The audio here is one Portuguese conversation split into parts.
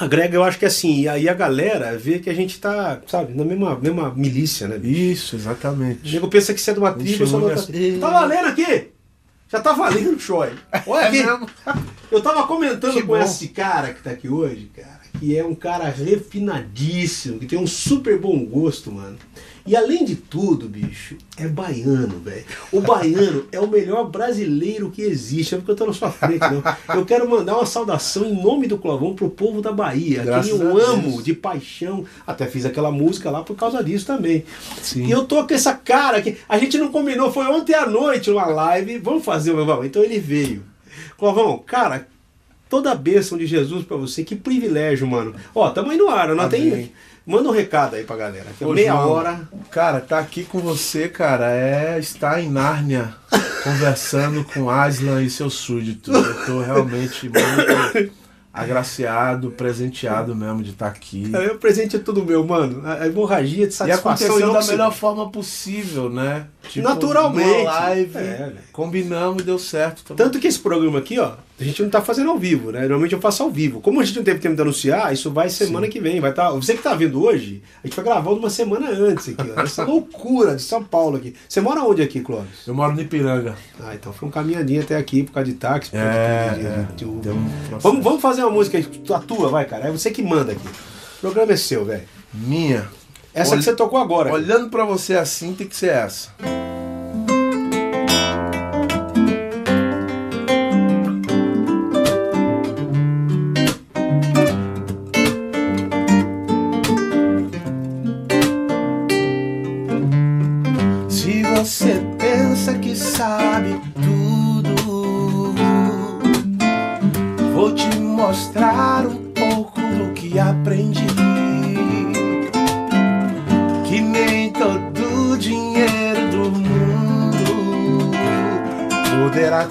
agrega, eu acho que assim, e aí a galera vê que a gente tá, sabe, na mesma, mesma milícia, né? Isso, O exatamente. nego pensa que você é de uma tribo, eu sou de outra tribo. Tá valendo aqui? Já tá valendo, Choi. Olha É aqui. Eu tava comentando Que com bom. esse cara que tá aqui hoje, cara, que é um cara refinadíssimo, que tem um super bom gosto, mano. E além de tudo, bicho, é baiano, velho. O baiano é o melhor brasileiro que existe. É porque eu tô na sua frente, não. Eu quero mandar uma saudação em nome do Clovão pro povo da Bahia, Graças quem eu amo de paixão. Até fiz aquela música lá por causa disso também. Sim. E eu tô com essa cara aqui. A gente não combinou, foi ontem à noite uma live. Vamos fazer, meu irmão. Então ele veio. Clovão, cara, toda a bênção de Jesus pra você. Que privilégio, mano. Ó, tamo aí no ar, não tem. Manda um recado aí pra galera. que é Ô, meia João, hora. Cara, tá aqui com você, cara, é estar em Nárnia conversando com Aslan e seus súditos. Eu tô realmente muito agraciado, presenteado mesmo de estar aqui. É, O presente é tudo meu, mano. A hemorragia de E satisfação. aconteceu da inoxidável. melhor forma possível, né? Naturalmente. numa live, É, combinamos e deu certo. Tamo- Tanto que esse programa aqui, ó, a gente não tá fazendo ao vivo, né? Normalmente eu faço ao vivo. Como a gente não teve tempo de anunciar, isso vai semana que vem. Vai tá, você que tá vendo hoje, a gente vai gravando uma semana antes aqui, ó. Essa loucura de São Paulo aqui. Você mora onde aqui, Clóvis? Eu moro no Ipiranga. Ah, então foi um caminhadinho até aqui por causa de táxi. por causa É, de- de- é, de- um. Vamos, vamos fazer uma música aí, a tua, vai, cara. É você que manda aqui. O programa é seu, velho. Minha. Essa Olha- que você tocou agora. Olhando pra você assim, tem que ser essa.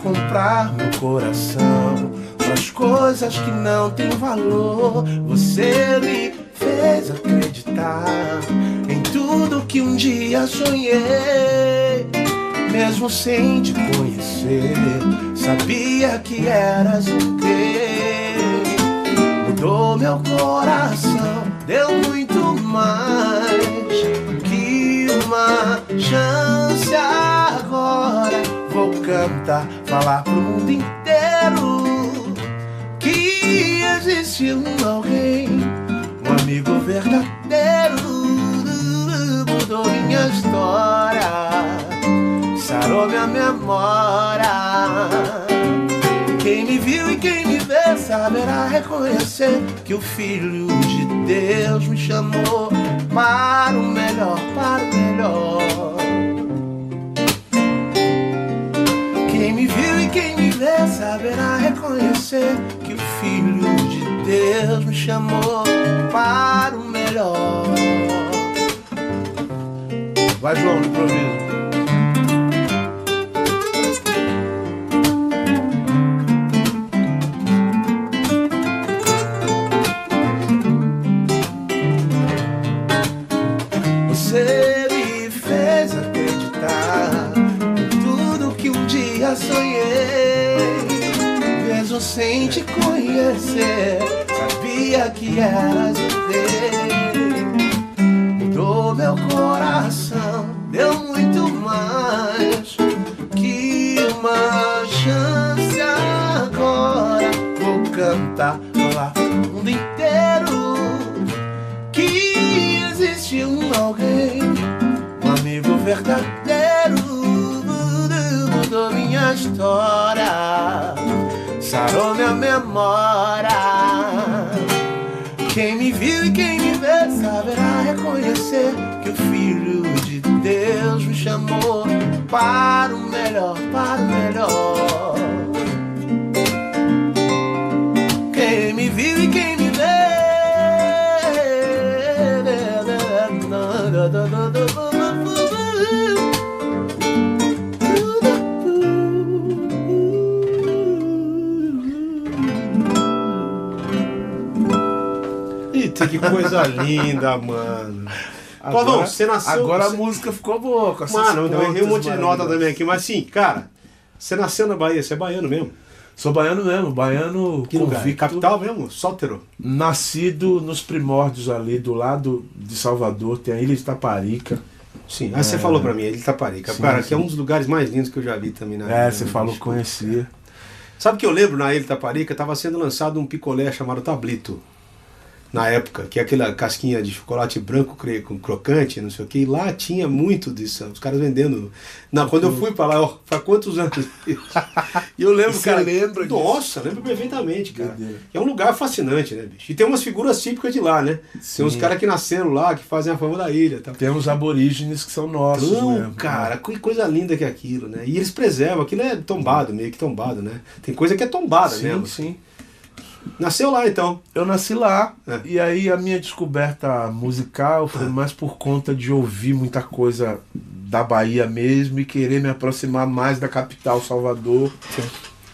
Comprar meu coração. As coisas que não têm valor, você me fez acreditar em tudo que um dia sonhei. Mesmo sem te conhecer, sabia que eras ok. Mudou meu coração, deu muito mais que uma chance agora. Vou cantar, falar pro mundo inteiro que existe um alguém, um amigo verdadeiro. Mudou minha história, sarou minha memória. Quem me viu e quem me vê saberá reconhecer que o Filho de Deus me chamou para o melhor, para o melhor. Me viu e quem me vê saberá reconhecer que o Filho de Deus me chamou para o melhor. Vai, João, improviso. Sem te conhecer, sabia que eras ok. Mudou meu coração, deu muito mais que uma chance agora. Vou cantar, falar pro mundo inteiro que existe um alguém, um amigo verdadeiro, mudou minha história, sarou minha memória. Quem me viu e quem me vê saberá reconhecer que o Filho de Deus me chamou para o melhor, para o melhor. Que coisa linda, mano. Clovão, você nasceu. Agora a você- música ficou boa. Com Mano, eu errei um monte de nota também aqui, mas sim, cara, você nasceu na Bahia, você é baiano mesmo. Sou baiano mesmo, baiano Que lugar? convicto. Capital mesmo? Sótero. Nascido nos primórdios ali, do lado de Salvador, tem a ilha de Taparica. Sim. Aí você falou pra mim, ele Taparica. Sim, Cara, sim. que é um dos lugares mais lindos que eu já vi também na É, você falou que conhecia. Sabe que eu lembro na Ilha Taparica, estava sendo lançado um picolé chamado Tablito. Na época, que é aquela casquinha de chocolate branco cre- com crocante, não sei o que, e lá tinha muito disso, os caras vendendo. Não, quando eu fui pra lá, ó, faz quantos anos? E eu lembro, Você cara. lembra disso? Nossa, lembro perfeitamente, cara. É um lugar fascinante, né, bicho? E tem umas figuras típicas de lá, né? Sim. Tem uns caras que nasceram lá, que fazem a fama da ilha. Tá? Temos aborígenes que são nossos Então, mesmo. cara, que coisa linda que é aquilo, né? E eles preservam, aquilo é tombado, meio que tombado, né? Tem coisa que é tombada Sim, mesmo. sim. Nasceu lá então. Eu nasci lá É. e aí a minha descoberta musical foi mais por conta de ouvir muita coisa da Bahia mesmo e querer me aproximar mais da capital, Salvador,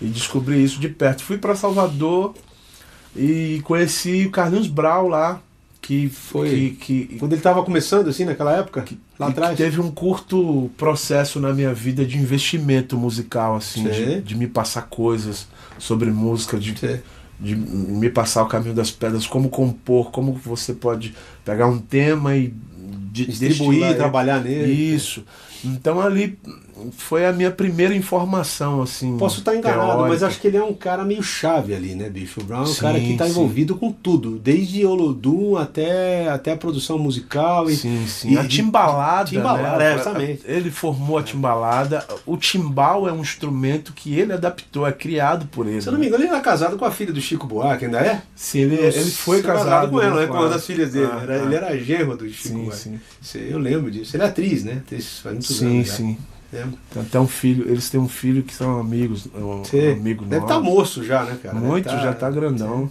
e descobri isso de perto. Fui para Salvador e conheci o Carlinhos Brau lá, que Foi. que, que, Quando ele tava começando, assim, naquela época, lá e atrás. que teve um curto processo na minha vida de investimento musical, assim, Sim. de, de me passar coisas sobre música, de Sim. De me passar o caminho das pedras, como compor, como você pode pegar um tema e Distribuir, trabalhar nele. Isso. Então ali foi a minha primeira informação, assim. Posso estar enganado, teórica. mas acho que ele é um cara meio chave ali, né, bicho? O Brown é um Sim, cara que está sim. envolvido com tudo, desde Olodum até, até a produção musical. E, Sim, sim. e- a timbalada. Timbalada, né? é, exatamente. Ele formou a timbalada. O timbal é um instrumento que ele adaptou, é criado por ele. Se eu não me engano, ele era casado com a filha do Chico Buarque, ainda é? Sim, ele, ele foi Tá casado, com ela, né? com uma a- das filhas dele. Ah, Era- ah. Ele era genro do Chico Sim, Buarque. sim. Eu lembro disso. Ele é atriz, né? Faz muitos Sim, anos já. Sim. Tem até um filho, eles têm um filho que são amigos, um, um amigo deve estar moço já, né, cara? Muito, tá- já tá grandão.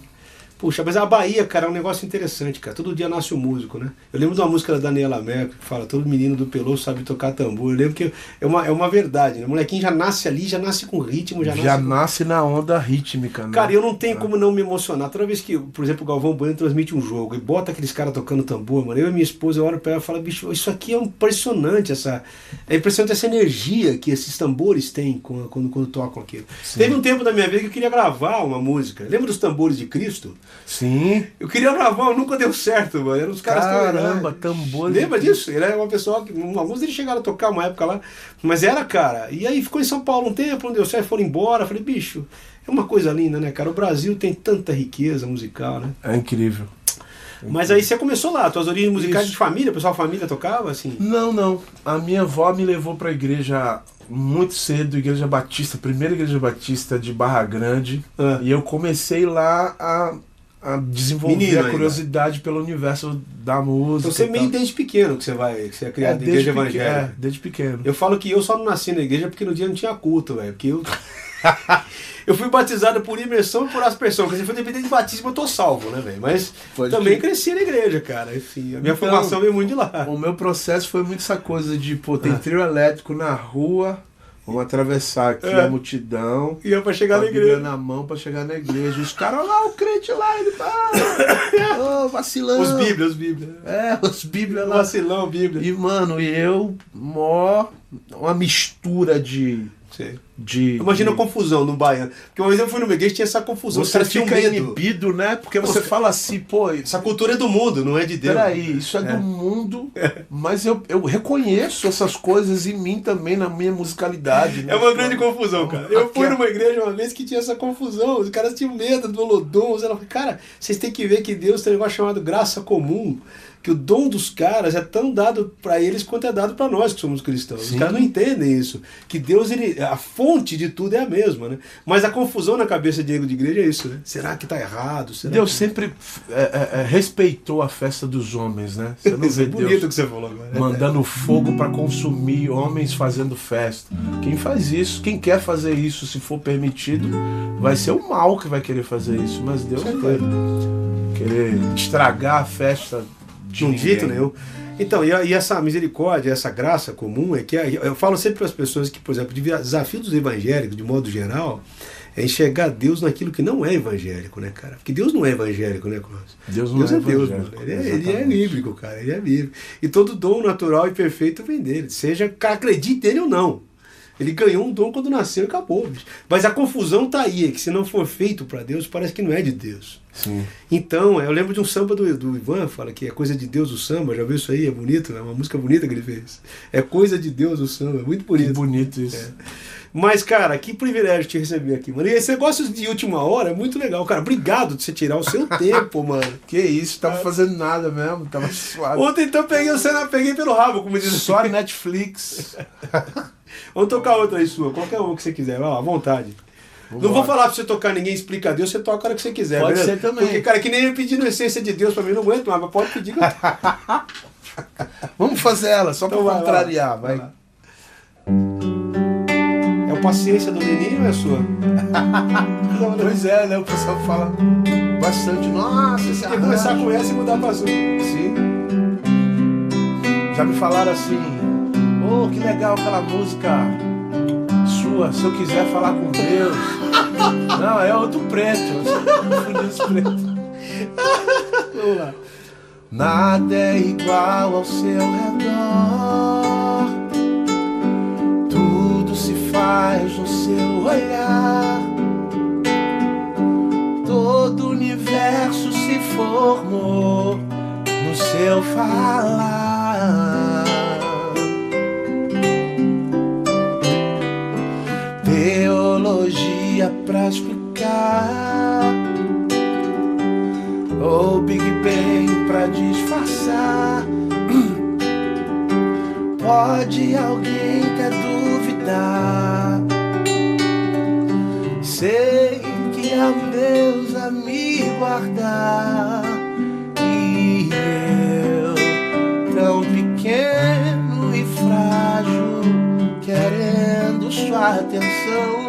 Puxa, mas a Bahia, cara, é um negócio interessante, cara. Todo dia nasce um músico, né? Eu lembro de uma música da Daniela Mercury que fala: todo menino do Peloso sabe tocar tambor. Eu lembro que é uma, é uma verdade, né? O molequinho já nasce ali, já nasce com ritmo, já, Já, nasce. com- nasce na onda rítmica, né? Cara, eu não tenho como não me emocionar. Toda vez que, por exemplo, o Galvão Bueno transmite um jogo e bota aqueles caras tocando tambor, mano, eu e minha esposa, eu olho pra ela e falo, bicho, isso aqui é impressionante, essa. É impressionante essa energia que esses tambores têm quando, quando, quando tocam aquilo. Teve um tempo da minha vida que eu queria gravar uma música. Lembra dos tambores de Cristo? Sim. Eu queria gravar, mas nunca deu certo, mano. Eram os caras tão Caramba, legais. tambor. Lembra disso? Ele era uma pessoa que. Alguns deles chegaram a tocar uma época lá. Mas era, cara. E aí ficou em São Paulo um tempo, não deu certo, foram embora. Falei, bicho, é uma coisa linda, né, cara? O Brasil tem tanta riqueza musical, né? É incrível. Mas aí você começou lá, tuas origens musicais Isso. de família, o pessoal da família tocava, assim? Não, não. A minha avó me levou pra igreja muito cedo, Igreja Batista, primeira Igreja Batista de Barra Grande. Ah. E eu comecei lá a, a desenvolver Menino a ainda. curiosidade pelo universo da música. Então você e meio desde pequeno que você vai, que você é É, criado em desde igreja pequeno, evangélica. é, desde pequeno. Eu falo que eu só não nasci na igreja porque no dia não tinha culto, velho. Porque eu. eu fui batizado por imersão e por aspersão. Quer dizer, foi dependendo de batismo, eu tô salvo, né, velho? Mas Pode também crer. cresci na igreja, cara. Enfim, a minha Então, formação veio muito de lá. O meu processo foi muito essa coisa de, pô, tem Ah. trio elétrico na rua, vamos atravessar aqui É. a multidão. Ia pra chegar na igreja. na mão pra chegar na igreja. Os caras olha lá, o crente lá, ele tá. Ô, vacilão. Os Bíblias, os Bíblias. É, os Bíblias lá. Vacilão, Bíblia. E, mano, e eu, mó. Uma mistura de. De Imagina a de- confusão no baiano. Porque uma vez eu fui numa igreja e tinha essa confusão. Você fica medo. inibido, né? Porque você Você- fala assim, pô. Essa cultura é do mundo, não é de Deus. Peraí, isso é, do mundo, mas eu, eu reconheço essas coisas em mim também, na minha musicalidade. né? É uma grande confusão, cara. Eu fui Aqui- numa igreja uma vez que tinha essa confusão. Os caras tinham medo do Olodum. Cara, vocês têm que ver que Deus tem um negócio chamado graça comum. Que o dom dos caras é tão dado para eles quanto é dado para nós que somos cristãos. Os Sim. caras não entendem isso. Que Deus, ele, a fonte de tudo é a mesma, né? Mas a confusão na cabeça de Diego de igreja é isso, né? Será que tá errado? Será Deus que... sempre é, é, é, respeitou a festa dos homens, né? Você não Isso é vê bonito Deus que você falou agora. mandando fogo para consumir, homens fazendo festa. Quem faz isso, quem quer fazer isso, se for permitido, vai ser o mal que vai querer fazer isso, mas Deus vai querer estragar a festa de um ninguém. jeito nenhum. Então, e, e essa misericórdia, essa graça comum é que eu falo sempre para as pessoas que, por exemplo, o desafio dos evangélicos, de modo geral, é enxergar Deus naquilo que não é evangélico, né, cara? Porque Deus não é evangélico, né, Clóvis? Deus não Deus é é Deus, mano. Ele é, ele é bíblico, cara. Ele é bíblico. E todo dom natural e perfeito vem dele. Seja, acredite nele ou não. Ele ganhou um dom quando nasceu e acabou, bicho. Mas a confusão tá aí, é que se não for feito para Deus, parece que não é de Deus. Sim. Então, eu lembro de um samba do, do Ivan, fala que é coisa de Deus o samba, já viu isso aí? É bonito, é uma música bonita que ele fez. É coisa de Deus o samba, muito Que bonito. bonito isso. É. Mas, cara, que privilégio te receber aqui, mano. E esse negócio de última hora é muito legal, cara. Obrigado de você tirar o seu tempo, mano. Que isso, tava fazendo nada mesmo, tava suave. Ontem então eu peguei você na peguei pelo rabo, como diz Só Netflix. Vamos tocar outra aí sua, qualquer uma que você quiser, vai lá, à vontade. Não vou falar pra você tocar ninguém explica a Deus, você toca a hora que você quiser. Pode beleza? ser também. Porque, cara, que nem eu pedindo essência de Deus pra mim, não aguento mais, mas pode pedir. que eu- Vamos fazer ela, só pra Então vai lá, contrariar, vai. lá. É o paciência do Leninho ou é a sua? Não. Pois é, né? O pessoal fala bastante. Nossa, esse Tem que começar com essa e mudar pra sua. Sim. Já me falaram assim, oh, que legal aquela música sua, se eu quiser falar com Deus. Não, é outro preto. Vamos lá. Nada é igual ao seu redor. Tudo se faz no seu olhar. Todo o universo se formou no seu falar. Pra explicar ou Big Bang pra disfarçar. Pode alguém até duvidar. Sei que um Deus a me guardar. E eu, tão pequeno e frágil, querendo sua atenção.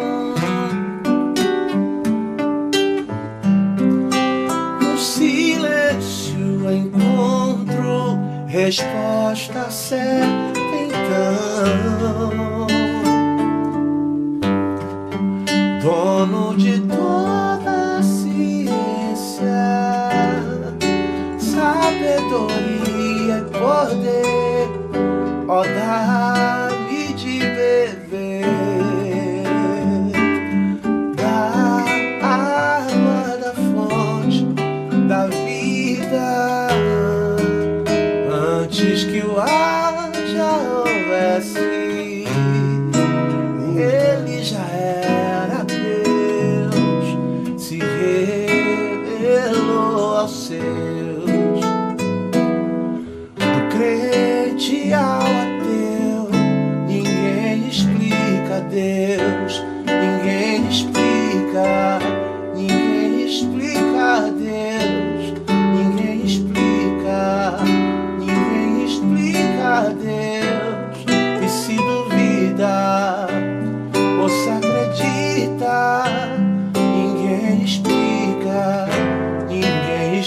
Resposta certa então. Dono de toda a ciência, sabedoria e poder, ó dá-me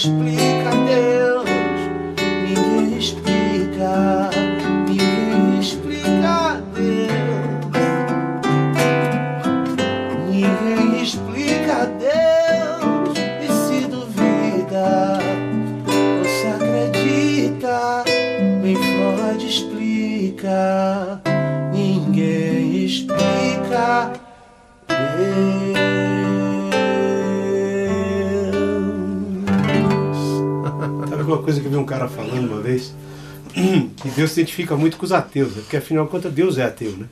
ninguém explica se identifica muito com os ateus, né? porque afinal de contas Deus é ateu, né?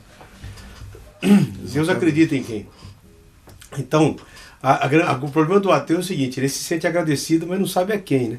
Deus acredita em quem? Então, a- a o problema do ateu é o seguinte, ele se sente agradecido, mas não sabe a quem, né?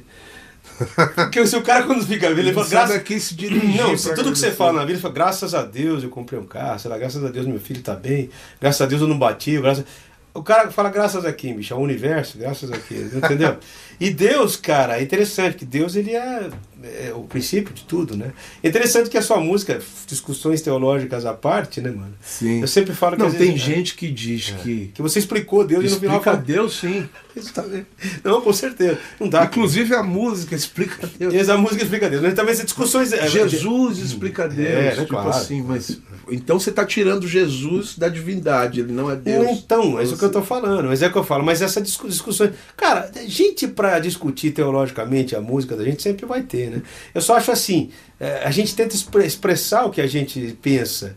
Porque se o cara quando fica, ele Ele fala, graças, a quem se dirigir não, se tudo que você fala na vida, você fala, graças a Deus eu comprei um carro, sei lá, graças a Deus meu filho tá bem, graças a Deus eu não bati, graças... O cara fala graças a quem, bicho? Ao universo, graças a quem, entendeu? E Deus, cara, é interessante, que Deus ele é, é o princípio de tudo, né? É interessante que a sua música, discussões teológicas à parte, né, mano? Sim. Eu sempre falo que Não, tem vezes- é, gente que diz que que você explicou Deus e no final explica Deus sim. Isso bem. Não, com certeza. Não dá. Inclusive a música explica Deus. E essa música explica Deus. Mas também essas discussões. é, Jesus explica Deus. É, tipo claro. assim, mas. Então você está tirando Jesus da divindade, ele não é Deus. Então, é isso que eu tô falando, mas é o que eu falo. Mas essa discu- discussão. Cara, gente pra discutir teologicamente a música da gente sempre vai ter, né? Eu só acho assim: é, a gente tenta expre- expressar o que a gente pensa.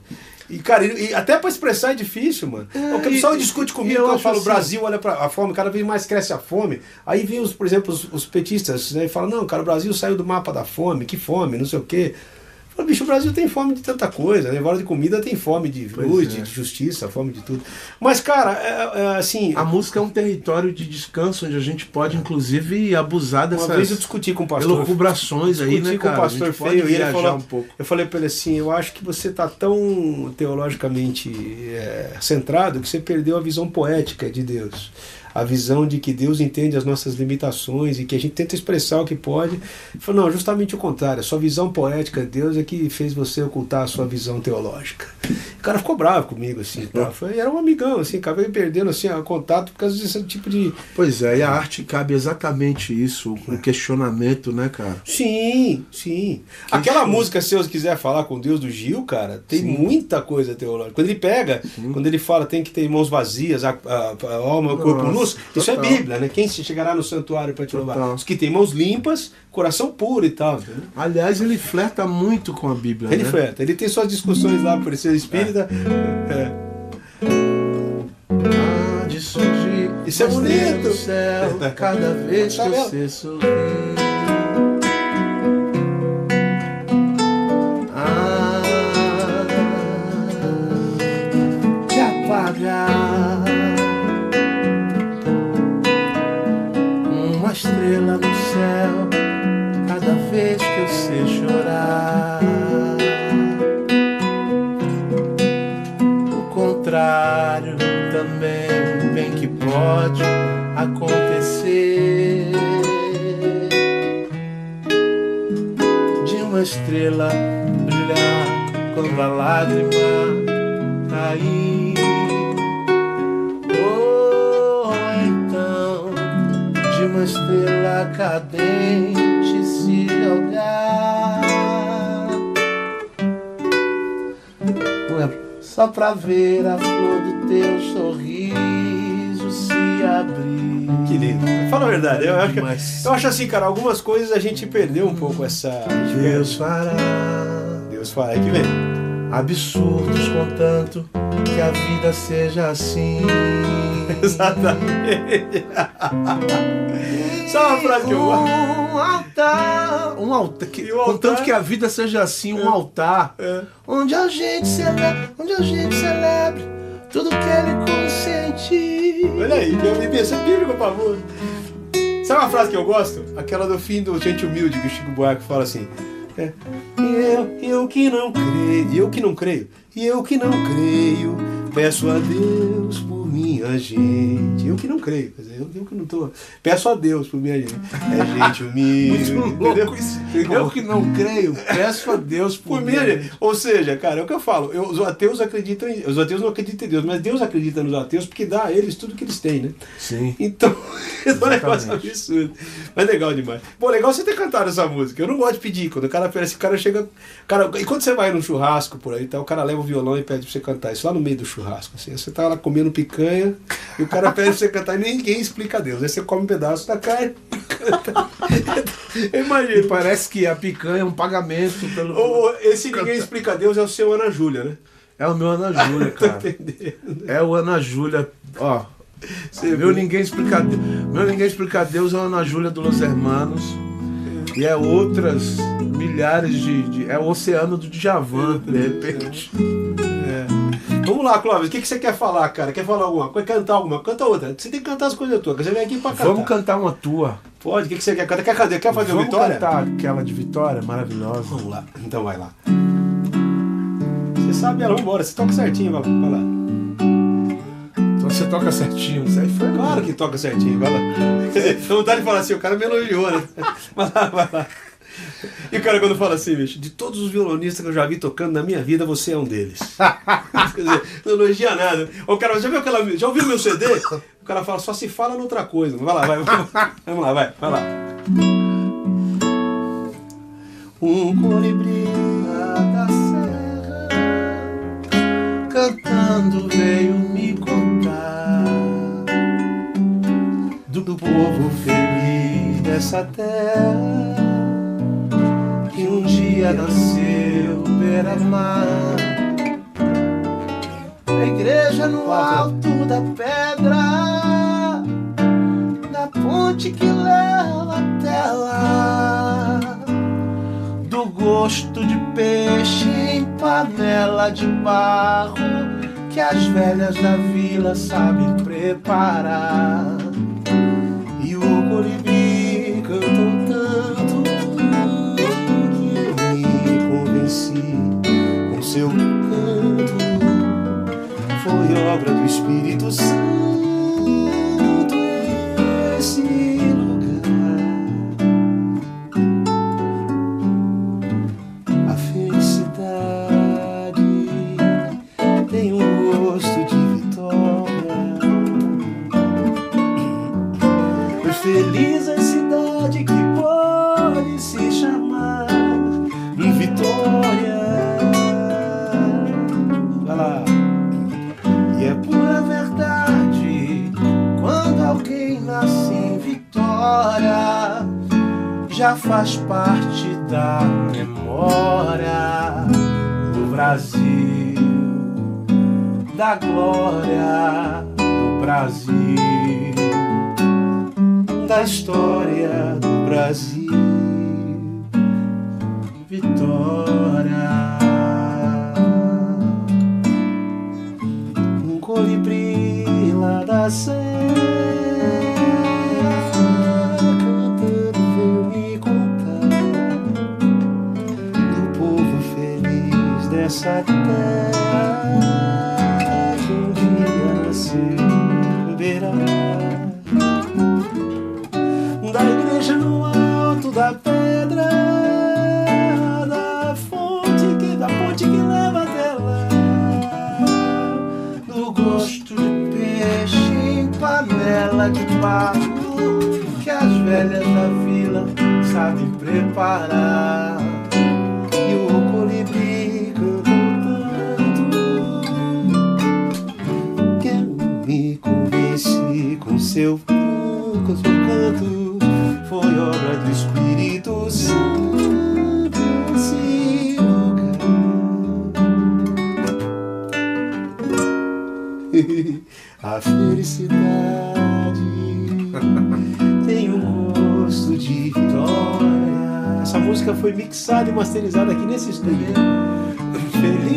E, cara, e, e até pra expressar é difícil, mano. É, o pessoal discute comigo eu quando eu falo assim- Brasil, olha pra a fome, cada vez mais cresce a fome. Aí vem, os, por exemplo, os, os petistas, né? E falam, não, cara, o Brasil saiu do mapa da fome, que fome, não sei o quê. Falo, bicho, o Brasil tem fome de tanta coisa, né? Agora de comida tem fome de Pois luz, é. de justiça, fome de tudo. Mas, cara, é, é, assim, A música é um território de descanso onde a gente pode, inclusive, abusar uma dessas vez eu discuti com o pastor. elucubrações aí, discuti né, com o pastor feio e ele falou, um pouco. eu falei para ele assim, eu acho que você está tão teologicamente é, centrado que você perdeu a visão poética de Deus. A visão de que Deus entende as nossas limitações e que a gente tenta expressar o que pode. Ele falou, não, justamente o contrário. A sua visão poética de Deus é que fez você ocultar a sua visão teológica. O cara ficou bravo comigo, assim. Tá? Foi, era um amigão, assim, acabei perdendo assim, o contato por causa desse tipo de, Pois é, e a arte cabe exatamente isso, o questionamento, né, cara? Sim, sim. Aquela música, se eu quiser falar com Deus do Gil, cara, tem Sim. muita coisa teológica. Quando ele pega, quando ele fala tem que ter mãos vazias, a, a, a alma o corpo Nossa, nus, isso é total. Bíblia, né? Quem se chegará no santuário para te louvar? Total. Os que têm mãos limpas, coração puro e tal. entendeu? Aliás, ele flerta muito com a Bíblia, Ele né? freta, ele tem suas discussões lá por ser espírita. É. Ah, de surgir Isso é bonito. céu, cada vez que você sorri. Ah, te apagar estrela no céu, cada vez que eu sei chorar. O contrário também bem que pode acontecer. De uma estrela brilhar quando a lágrima cair. De uma estrela cadente se jogar. Só pra ver a flor do teu sorriso se abrir. Que lindo. Fala a verdade, eu acho, Mas eu acho assim, cara, algumas coisas a gente perdeu um pouco essa. Deus fará. Deus fala, aí que vem. absurdos contanto que a vida seja assim. Exatamente. Só uma frase que eu gosto. Um altar, um altar, que, altar? contanto que a vida seja assim, um altar, É. onde a gente celebre, onde a gente celebre tudo que ele consentir. Olha aí, meu me pensa bíblico, por favor. Sabe uma frase que eu gosto? Aquela do fim do Gente Humilde, que o Chico Buarque fala assim. É, eu, eu que não creio, eu que não creio, e eu que não creio, peço a Deus por minha gente. Eu que não creio, quer dizer, eu, eu que não tô. Peço a Deus por minha gente. É gente humilde. Muito isso. Eu que não creio, peço a Deus por, Por minha gente. Ou seja, cara, é o que eu falo. Eu- os ateus acreditam em. Os ateus não acreditam em Deus, mas Deus acredita nos ateus porque dá a eles tudo que eles têm, né? Sim. Então, é um negócio absurdo. Mas legal demais. Pô, legal você ter cantado essa música. Eu não gosto de pedir. Quando o cara oferece, o cara chega. Cara, e quando você vai num churrasco por aí, tá, o cara leva o violão e pede pra você cantar isso lá no meio do churrasco. Assim, você tá lá comendo picanha e o cara pede pra você cantar e ninguém explica a Deus. Aí você come um pedaço da carne e canta. Eu E parece que a picanha é um pagamento pelo. Ou esse ninguém explica a Deus é o seu Ana Júlia, né? É o meu Ana Júlia, cara. entendendo. É o Ana Júlia, ó. Você Meu viu? ninguém explica Deus. Meu ninguém explica Deus é o Ana Júlia do Los Hermanos. E é outras milhares de. de- é o oceano do Djavan, de repente. É. Vamos lá, Clóvis, o que, que você quer falar, cara? Quer falar alguma coisa? Quer cantar alguma? Canta outra. Você tem que cantar as coisas tuas. Você vem aqui pra cantar. Vamos cantar uma tua. Pode, o que, que você quer cantar? Quer, cadê? quer fazer Vamos Vitória? cantar aquela de Vitória, maravilhosa. Vamos lá, então vai lá. Você sabe ela, vambora, você toca certinho, vai, vai lá. Então você toca certinho. Isso aí foi. Claro que toca certinho, vai lá. Quer dizer, vontade de falar assim, o cara me elogiou, né? Vai lá, vai lá. E o cara quando fala assim, bicho, de todos os violonistas que eu já vi tocando na minha vida, você é um deles. Quer dizer, não elogia nada. O cara, já viu aquela. Já ouviu meu CD? O cara fala, só se fala noutra coisa. Vai lá, vai, vamos, lá, vai, vai lá. Um colibri da serra, cantando veio me contar do, povo feliz dessa terra que um dia nasceu beira-mar Na igreja no alto da pedra, na ponte que leva até lá, do gosto de peixe em panela de barro que as velhas da vila sabem preparar. Seu canto. Foi obra do Espírito Santo esse faz parte da memória do Brasil, da glória do Brasil, da história do Brasil. Vitória. Um colibri lá da serra dessa terra que um dia nasceu beira da igreja no alto da pedra da fonte que da ponte que leva até lá. Do gosto de peixe em panela de barro que as velhas da vila sabem preparar seu seu canto foi obra do Espírito Santo esse lugar. A felicidade tem um gosto de vitória. Essa música foi mixada e masterizada aqui nesse estúdio.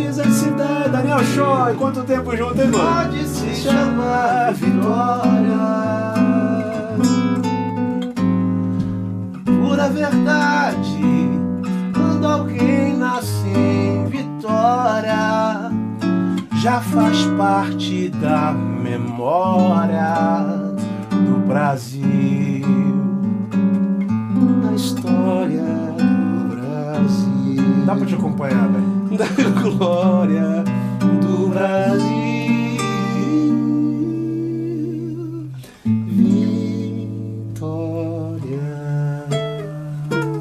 Feliz a cidade, Daniel Shoy, quanto tempo junto, hein, mano? Pode se chamar Vitória. Pura verdade, quando alguém nasce em Vitória, já faz parte da memória do Brasil, da história do Brasil. Dá pra te acompanhar, velho? Da glória do Brasil. Vitória.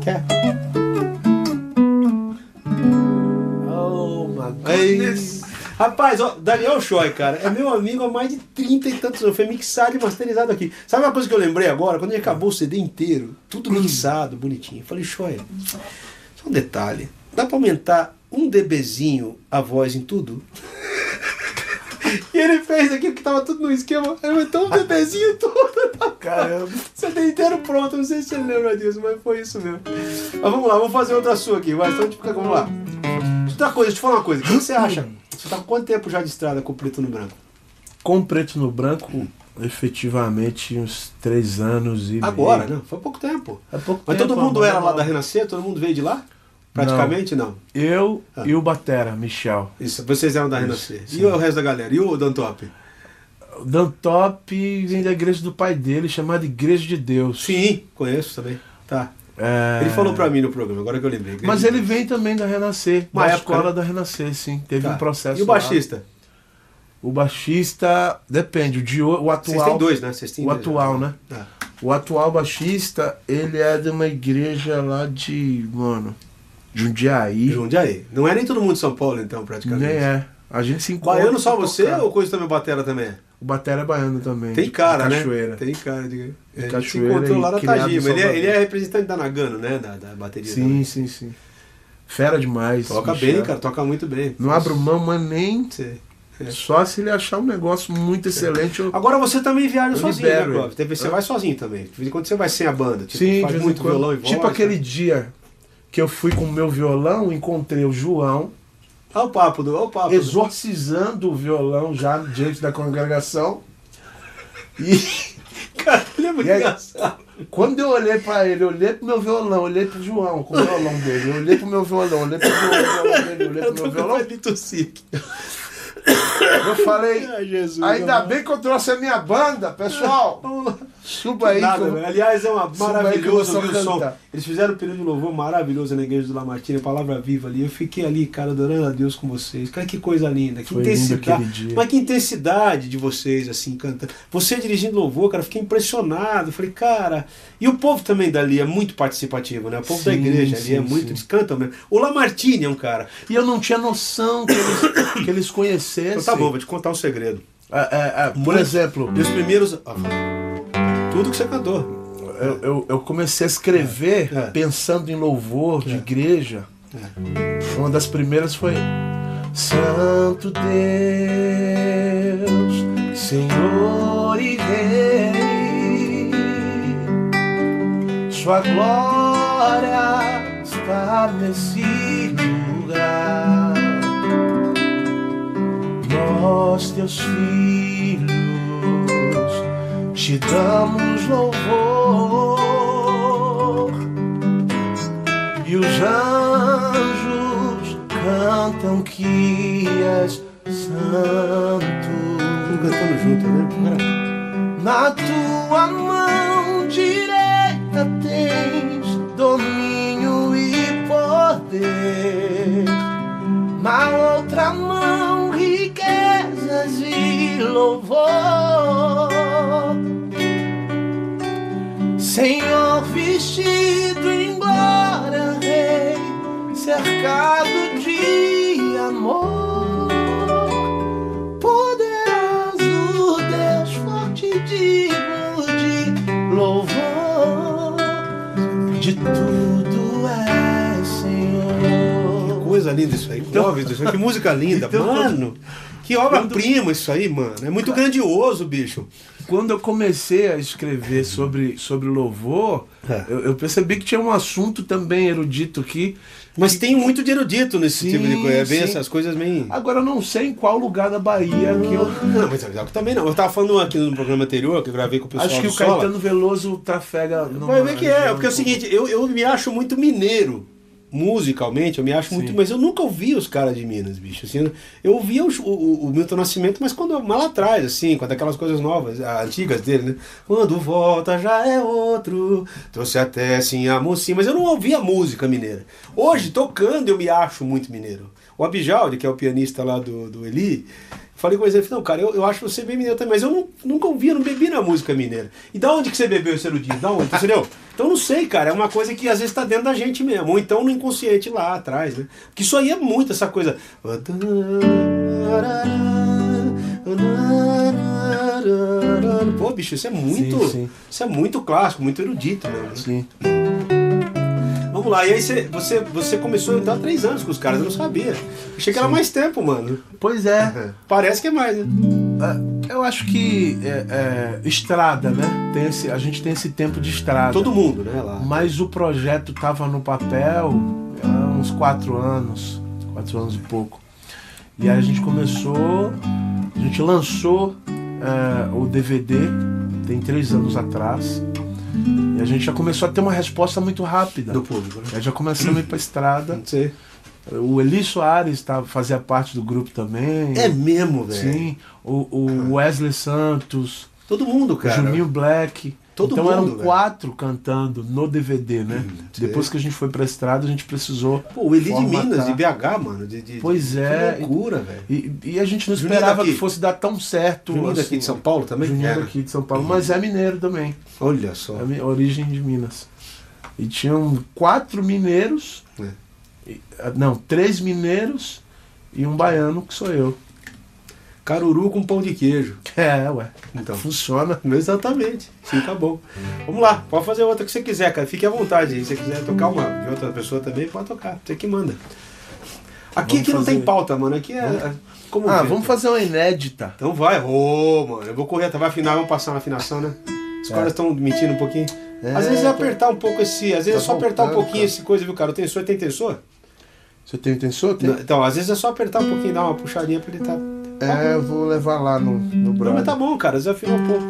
Quer? Oh, my goodness. Rapaz, ó, Daniel Choi, cara, é meu amigo há mais de 30 e tantos anos. Foi mixado e masterizado aqui. Sabe uma coisa que eu lembrei agora? Quando ele acabou o CD inteiro, tudo mixado, bonitinho. Eu falei, Choi, só um detalhe. Dá pra aumentar um dBzinho a voz em tudo? E ele fez aquilo que tava tudo no esquema. Ele aumentou um dBzinho tudo. Caramba. CD inteiro pronto, não sei se você lembra disso, mas foi isso mesmo. Mas vamos lá, vamos fazer outra sua aqui. Vai, então, tipo, vamos lá. Outra coisa, deixa eu falar uma coisa. O que você acha? Você tá quanto tempo já de estrada com preto no branco? Com preto no branco, efetivamente uns três anos e Agora, meio. né? Foi pouco tempo. É pouco Mas tempo, todo mundo era lá da. Renascer? Todo mundo veio de lá? Praticamente não. Eu Ah. e o Batera, Michel. Isso, vocês eram da Isso, Renascer. E o resto da galera? E o Dantop? O Dan Top vem da igreja do pai dele, chamada Igreja de Deus. Sim, conheço também. Tá. É, Ele falou pra mim no programa, agora que eu lembrei. Mas ele vem também da Renascer, Uma da época, escola né? da Renascer, sim. Teve Tá. um processo. E o lá. baixista? O baixista, depende, o, de, ho- o Vocês atual. têm dois, né? Vocês têm o dois, atual, né? Ah. O atual baixista, ele é de uma igreja lá de, mano, Jundiaí. Jundiaí. Não é nem todo mundo de São Paulo, então, praticamente. Nem é. A gente se encontra. Baiano só você tocar. ou coisa também batera também? O Batera é baiano também. Tem de cara, né? Cachoeira. Tem cara de. A gente se Cachoeira encontrou lá na. Ele é, ele é representante da Nagano, né? Da, da bateria. Sim, também. sim, sim. Fera demais. Toca Michel. bem, cara. Toca muito bem. Não abro mão, mas nem. Sei. Só se ele achar um negócio muito excelente. Eu... Agora você também viaja Eu sozinho, libero né, Clóvis? Você vai sozinho também. De vez em quando você vai sem a banda. Tipo, Sim, de faz muito quando. violão e voz. Tipo aquele né? dia que eu fui com o meu violão, encontrei o João Olha o papo do. Olha o papo do- exorcizando o violão já diante da congregação. E Cara, ele é muito aí- engraçado. quando eu olhei pra ele, eu olhei pro meu violão, olhei pro João com o violão dele, eu olhei pro meu violão, olhei pro meu violão dele, olhei pro meu violão. Eu falei, Ai, Jesus. ainda bem que eu trouxe a minha banda, pessoal. Vamos lá. Suba aí. Nada, eu- velho. Aliás, é uma o som. Eles fizeram um período de louvor maravilhoso na igreja do Lamartine, a palavra viva ali. Eu fiquei ali, cara, adorando a Deus com vocês. Cara, que coisa linda, que Foi intensidade. Mas que intensidade de vocês, assim, cantando. Você dirigindo louvor, cara, fiquei impressionado. Falei, cara. E o povo também dali é muito participativo, né? O povo da Sim, igreja ali sim, é muito. sim. Eles cantam mesmo. O Lamartine é um cara. E eu não tinha noção que eles, que eles conhecessem. Então tá bom, vou te contar um segredo. É, é, é, por Muito. exemplo, os primeiros. ah, tudo que você cantou. eu, eu, eu comecei a escrever É. pensando em louvor de É. igreja. É. Uma das primeiras foi Santo Deus, Senhor e Rei, Sua glória está nesse lugar. Nós, teus filhos, te damos louvor e os anjos cantam que és santo. Tudo cantando junto, né? Na tua mão direita tens domínio e poder. Na outra mão riquezas e louvor. Senhor vestido em glória, Rei, cercado de amor. Poderoso Deus, forte e digno de louvor. De tudo é Senhor. coisa linda isso aí. Clóvis, isso aí, que música linda. Então, mano, que obra-prima isso aí, mano. É muito grandioso, bicho. Quando eu comecei a escrever sobre, sobre louvor, É. eu, eu percebi que tinha um assunto também erudito aqui. Mas tem muito de erudito nesse Sim, tipo de coisa. É bem sim. essas coisas meio. Agora eu não sei em qual lugar da Bahia que eu. Não, mas eu também não. Eu tava falando aqui no programa anterior, que eu gravei com o pessoal Acho que o Sola. Caetano Veloso trafega. Vai ver que é, porque é o seguinte, eu, eu me acho muito mineiro. Musicalmente, eu me acho muito. Sim. Mas eu nunca ouvi os caras de Minas, bicho. Assim, eu ouvia o, o, o Milton Nascimento, mas quando mais lá atrás, assim, quando aquelas coisas novas, ah, antigas dele, né? Quando volta já é outro, trouxe até assim a mocinha. Mas eu não ouvia música mineira. Hoje, tocando, eu me acho muito mineiro. O Abijaldi, que é o pianista lá do, do Eli, falei com ele, falou, não, cara, eu, eu acho você bem mineiro também, mas eu não, nunca ouvia, não bebi na música mineira. E da onde que você bebeu esse erudito? Da onde? Entendeu? Então não sei, cara, é uma coisa que às vezes tá dentro da gente mesmo, ou então no inconsciente lá atrás, né? Porque isso aí é muito essa coisa. Pô, bicho, isso é muito. Sim, sim. Isso é muito clássico, muito erudito mesmo. né? Sim. Vamos lá, e aí você, você, você começou então há três anos com os caras, eu não sabia. Achei que era mais tempo, mano. Pois é. Parece que é mais, né? É, Eu acho que é, é, estrada, né? Tem esse, a gente tem esse tempo de estrada. Todo mundo, né? Lá. Mas o projeto estava no papel há uns quatro anos, quatro anos e pouco. E aí a gente começou, a gente lançou é, o DVD, tem três anos atrás. A gente já começou a ter uma resposta muito rápida. Do público, né? Aí já começamos a ir pra estrada. Sei. O Eli Soares tá, fazia parte do grupo também. É mesmo, velho. Sim. O, o Wesley Santos, Todo mundo, o cara. Juninho Black. Todo então mundo, eram velho. quatro cantando no DVD, né? Hum, Depois que a gente foi pra estrada, a gente precisou. Pô, o Eli de formatar. Minas, de BH, mano. De, de- Pois de- é. Que loucura, velho. E, e a gente não Juninho esperava daqui. que fosse dar tão certo. Juninho assim. daqui de São Paulo também? Juninho É. daqui de São Paulo, mas é mineiro também. Olha só. É origem de Minas. E tinham quatro mineiros. É. e- não, três mineiros e um baiano que sou eu. Caruru com pão de queijo. É, ué. Então. Funciona. Exatamente. Sim, tá bom. Vamos lá, pode fazer outra que você quiser, cara. Fique à vontade. Se você quiser tocar uma de outra pessoa também, pode tocar. Você que manda. Aqui, Vamos aqui não tem pauta, mano. Aqui é. Como Ah, vê, vamos cara? fazer uma inédita. Então vai, ô, mano. Eu vou correr até vai afinar, vamos passar uma afinação, né? Os É. caras estão mentindo um pouquinho. É, às vezes é tô- apertar um pouco esse. Às vezes Tá é só apertar um voltando, pouquinho cara. esse coisa, viu, cara? O tensor tem tensor? Você tem tensor? Tem? Então, às vezes é só apertar um pouquinho, dar uma puxadinha pra ele tá. É, eu vou levar lá no, no Não, mas brother. tá bom, cara. Desafinou um pouco.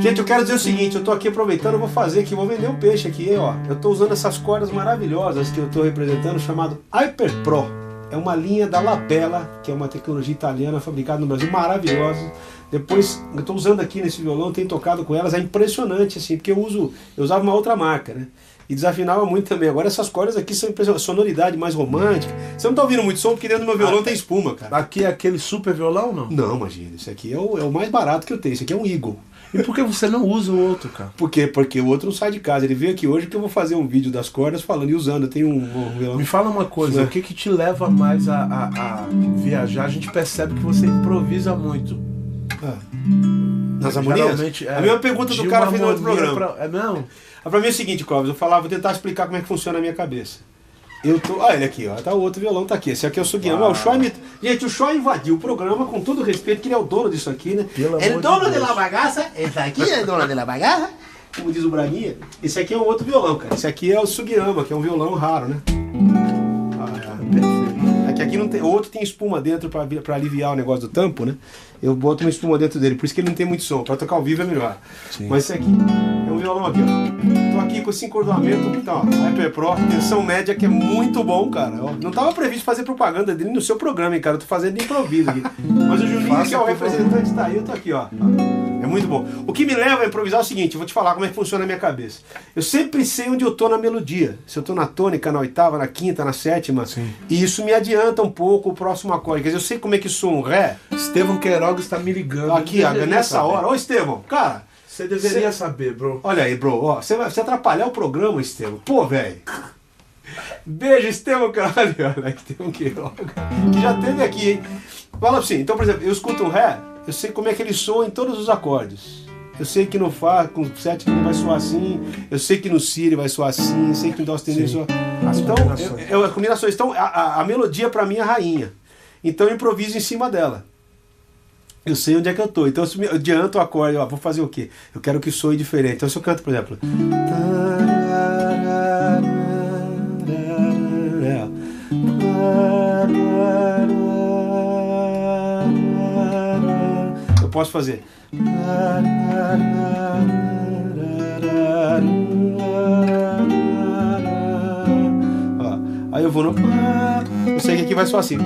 Gente, eu quero dizer o seguinte, eu tô aqui aproveitando, eu vou fazer aqui, vou vender um peixe aqui, ó. Eu tô usando essas cordas maravilhosas que eu tô representando, chamado Hyper Pro. É uma linha da Labella, que é uma tecnologia italiana fabricada no Brasil, maravilhosa. Depois, eu tô usando aqui nesse violão, tenho tocado com elas, é impressionante, assim, porque eu uso, eu usava uma outra marca, né? E desafinava muito também. Agora essas cordas aqui são impressionantes, sonoridade mais romântica. Você não tá ouvindo muito som, porque dentro do meu violão tem espuma, cara. Aqui é aquele super violão, não? Não, imagina, esse aqui é o, é o mais barato que eu tenho, esse aqui é um Eagle. E por que você não usa o outro, cara? Por quê? Porque o outro não sai de casa. Ele veio aqui hoje que eu vou fazer um vídeo das cordas falando e usando. Eu tenho um, um violão. Me fala uma coisa, É. o que que te leva mais a, a- a viajar? A gente percebe que você improvisa muito. Ah. Nas harmonias? É, a mesma pergunta do cara fez no outro programa. pra- É, não? Ah, Pra mim é o seguinte, Clóvis, eu falava, vou tentar explicar como é que funciona a minha cabeça. Eu tô. Ah, ele aqui, ó. Tá o outro violão, tá aqui. Esse aqui é o Sugiyama. Uau. O me... Gente, o Shoy invadiu o programa com todo respeito, que ele é o dono disso aqui, né? Pelo El amor de dono de, Deus. la bagaça, esse aqui é o dono de la bagaça. Como diz o Braguinha. Esse aqui é um outro violão, cara. Esse aqui é o Sugiyama, que é um violão raro, né? Ah. É que aqui não tem. O outro tem espuma dentro pra, pra aliviar o negócio do tampo, né? Eu boto uma espuma dentro dele, por isso que ele não tem muito som. Pra tocar ao vivo é melhor. Sim. Mas esse aqui é um violão aqui, ó. Tô aqui com esse encordoamento, então, ó, Hyper Pro, tensão média que é muito bom, cara. Ó, Não tava previsto fazer propaganda dele no seu programa, hein, cara. Eu tô fazendo de improviso aqui. Mas o Juninho, que é o representante, tá aí, eu tô aqui, ó. Muito bom. O que me leva a improvisar é o seguinte, eu vou te falar como é que funciona a minha cabeça. Eu sempre sei onde eu tô na melodia. Se eu tô na tônica, na oitava, na quinta, na sétima. Sim. E isso me adianta um pouco o próximo acorde. Quer dizer, eu sei como é que soa um Ré. Estevão Queiroga está me ligando. Aqui, ó, nessa saber. hora. Ô, Estevão, cara, Você deveria saber, bro. olha aí, bro. Ó, você vai você atrapalhar o programa, Estevão. Pô, velho. Beijo, Estevão, caralho. Olha, que tem um Queiroga. Que já teve aqui, hein? Fala assim, então, por exemplo, eu escuto um Ré, eu sei como é que ele soa em todos os acordes. Eu sei que no Fá, com sétimo ele vai soar assim, eu sei que no Si ele vai soar assim, eu sei que no Dó sustenido soa... As então, combinações. eu, eu, as combinações. Então, a, a- melodia pra mim é a rainha. Então eu improviso em cima dela. Eu sei onde é que eu tô. Então, se eu adianto o acorde, ó, vou fazer o quê? Eu quero que soe diferente. Então, se eu canto, por exemplo. Posso fazer. Ó, aí eu vou no. Eu sei que aqui vai soar assim.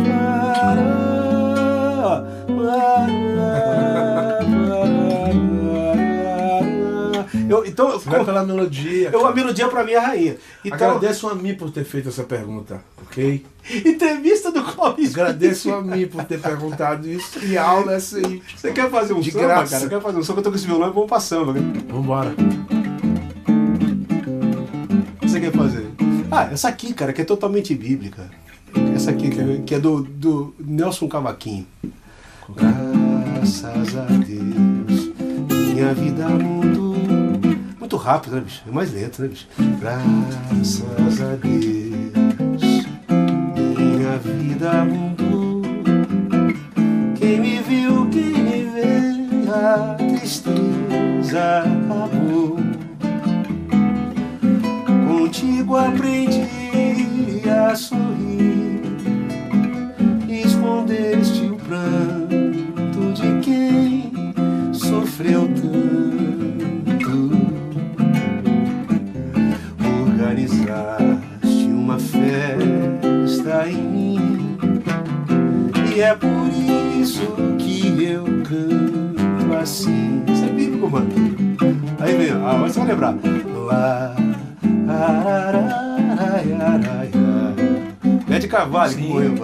Eu, então, eu, Vai pela melodia. eu, a melodia pra mim é a rainha. Então, Agradeço a mim por ter feito essa pergunta, ok? entrevista do Clóvis. Agradeço a mim por ter perguntado isso. E aula é essa aí. Você quer fazer um De samba, graça. cara? Quer fazer um samba? Eu tô com esse violão e vamos pra samba. né? Vambora. O que você quer fazer? Ah, essa aqui, cara, que é totalmente bíblica. Essa aqui, que é, que é do, do Nelson Cavaquinho. Graças a Deus, minha vida mudou. Muito rápido, né, bicho? É mais lento, né, bicho? Graças a Deus, minha vida mudou. Quem me viu, quem me vê, a tristeza acabou. Contigo aprendi É mano. Aí vem, ah, você vai lembrar. Lá, ararararaiaraia. Bete Carvalho que morreu.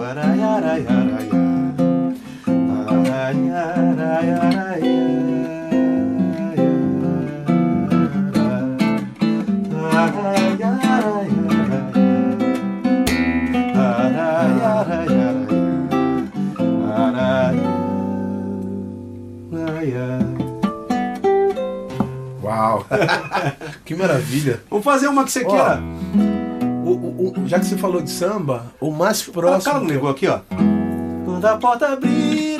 que maravilha. Vamos fazer uma que você queira. O, o- o- já que você falou de samba, o mais Olha o próximo. cara negócio aqui, ó. Quando a porta abrir,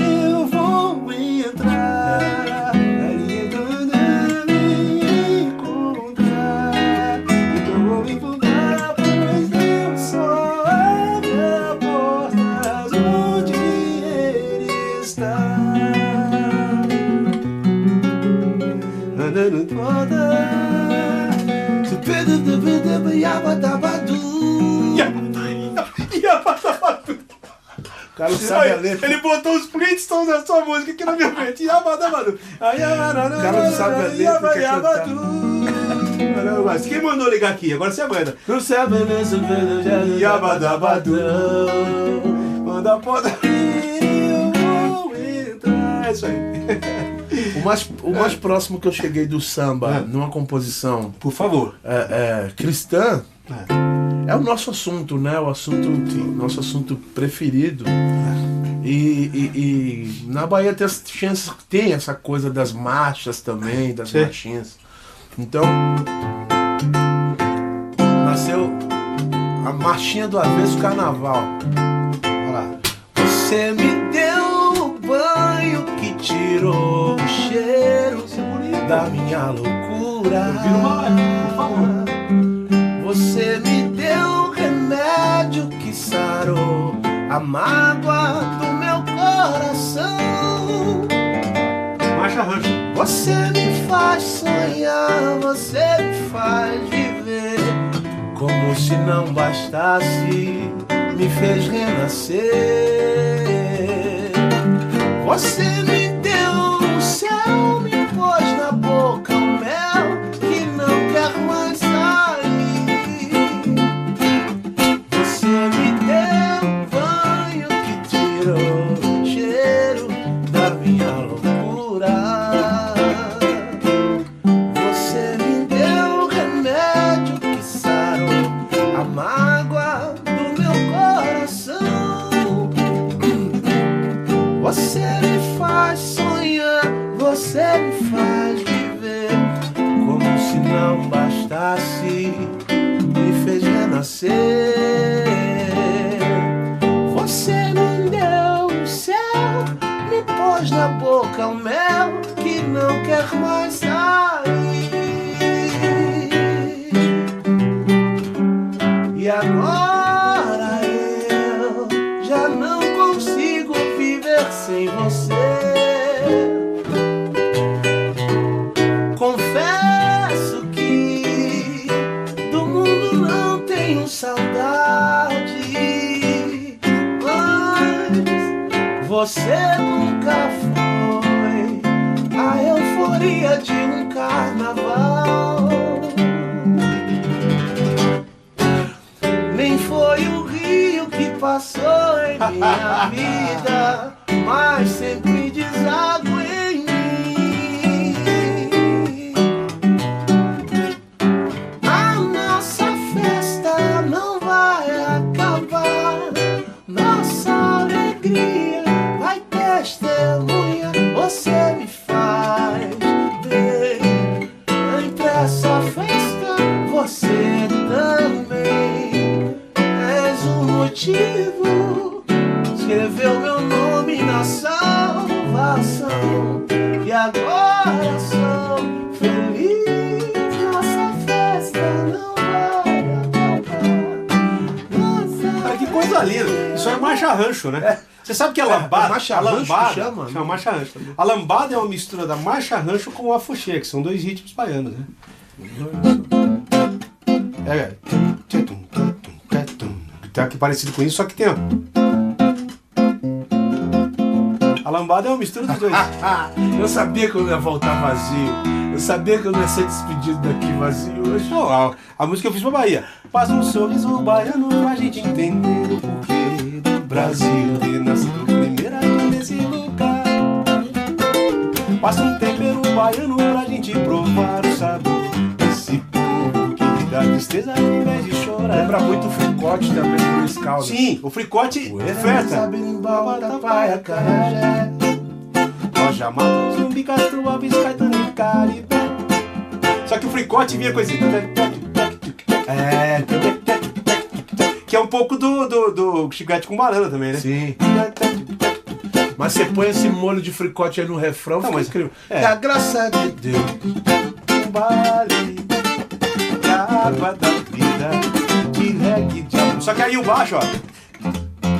cara não sabe a letra. Ele botou os Flintstones na sua música aqui na minha frente. Yabadabadu. O cara não sabe a letra, cantar. Mas quem mandou ligar aqui? Agora você aguenta. Não sabe nesse vídeo Yabadabadu. Quando a porta. É isso aí. O mais, o mais próximo que eu cheguei do samba É. numa composição Por favor. é, é, cristã É. o nosso assunto, né? O assunto, o nosso assunto preferido. E, e- e na Bahia tem, tem essa coisa das marchas também, das Sim. marchinhas. Então nasceu a marchinha do avesso carnaval. Olha lá. Você me deu o banho que tirou o cheiro é da minha loucura. Uma live, por favor. Você me sarou a mágoa do meu coração. Marcha. Você me faz sonhar, você me faz viver. Como se não bastasse, me fez renascer. Você me deu o céu, me pôs na boca sabe que a lambada. é marcha a rancho que lambada chama? chama marcha rancho. A lambada é uma mistura da marcha rancho com o afuxê, que são dois ritmos baianos, né? É, é. Tá aqui parecido com isso, só que tem. A lambada é uma mistura dos dois. Eu sabia que eu não ia voltar vazio. Eu sabia que eu não ia ser despedido daqui vazio hoje. Pô, a, a música que eu fiz pra Bahia. Passa um sorriso baiano pra gente entender o porquê Brasil ter nascido primeiro aqui nesse lugar. Passa um tempero baiano pra gente provar o sabor desse povo que dá tristeza ao invés de chorar. Lembra muito o fricote também do Luiz Caldas. Sim, o fricote. Sabirimbau, Tapaia, Carajé. Roja Mato, Zumbi, Castro, Alves, Caetano e Caribé. Só que o fricote vinha com esse... É, Que é um pouco do, do, do chiclete com banana também, né? Sim. Mas você põe esse molho de fricote aí no refrão, Não, fica mas- incrível. é. É a graça de Deus. Um baile de água da vida, de reggae de amor. Só que aí o baixo, ó.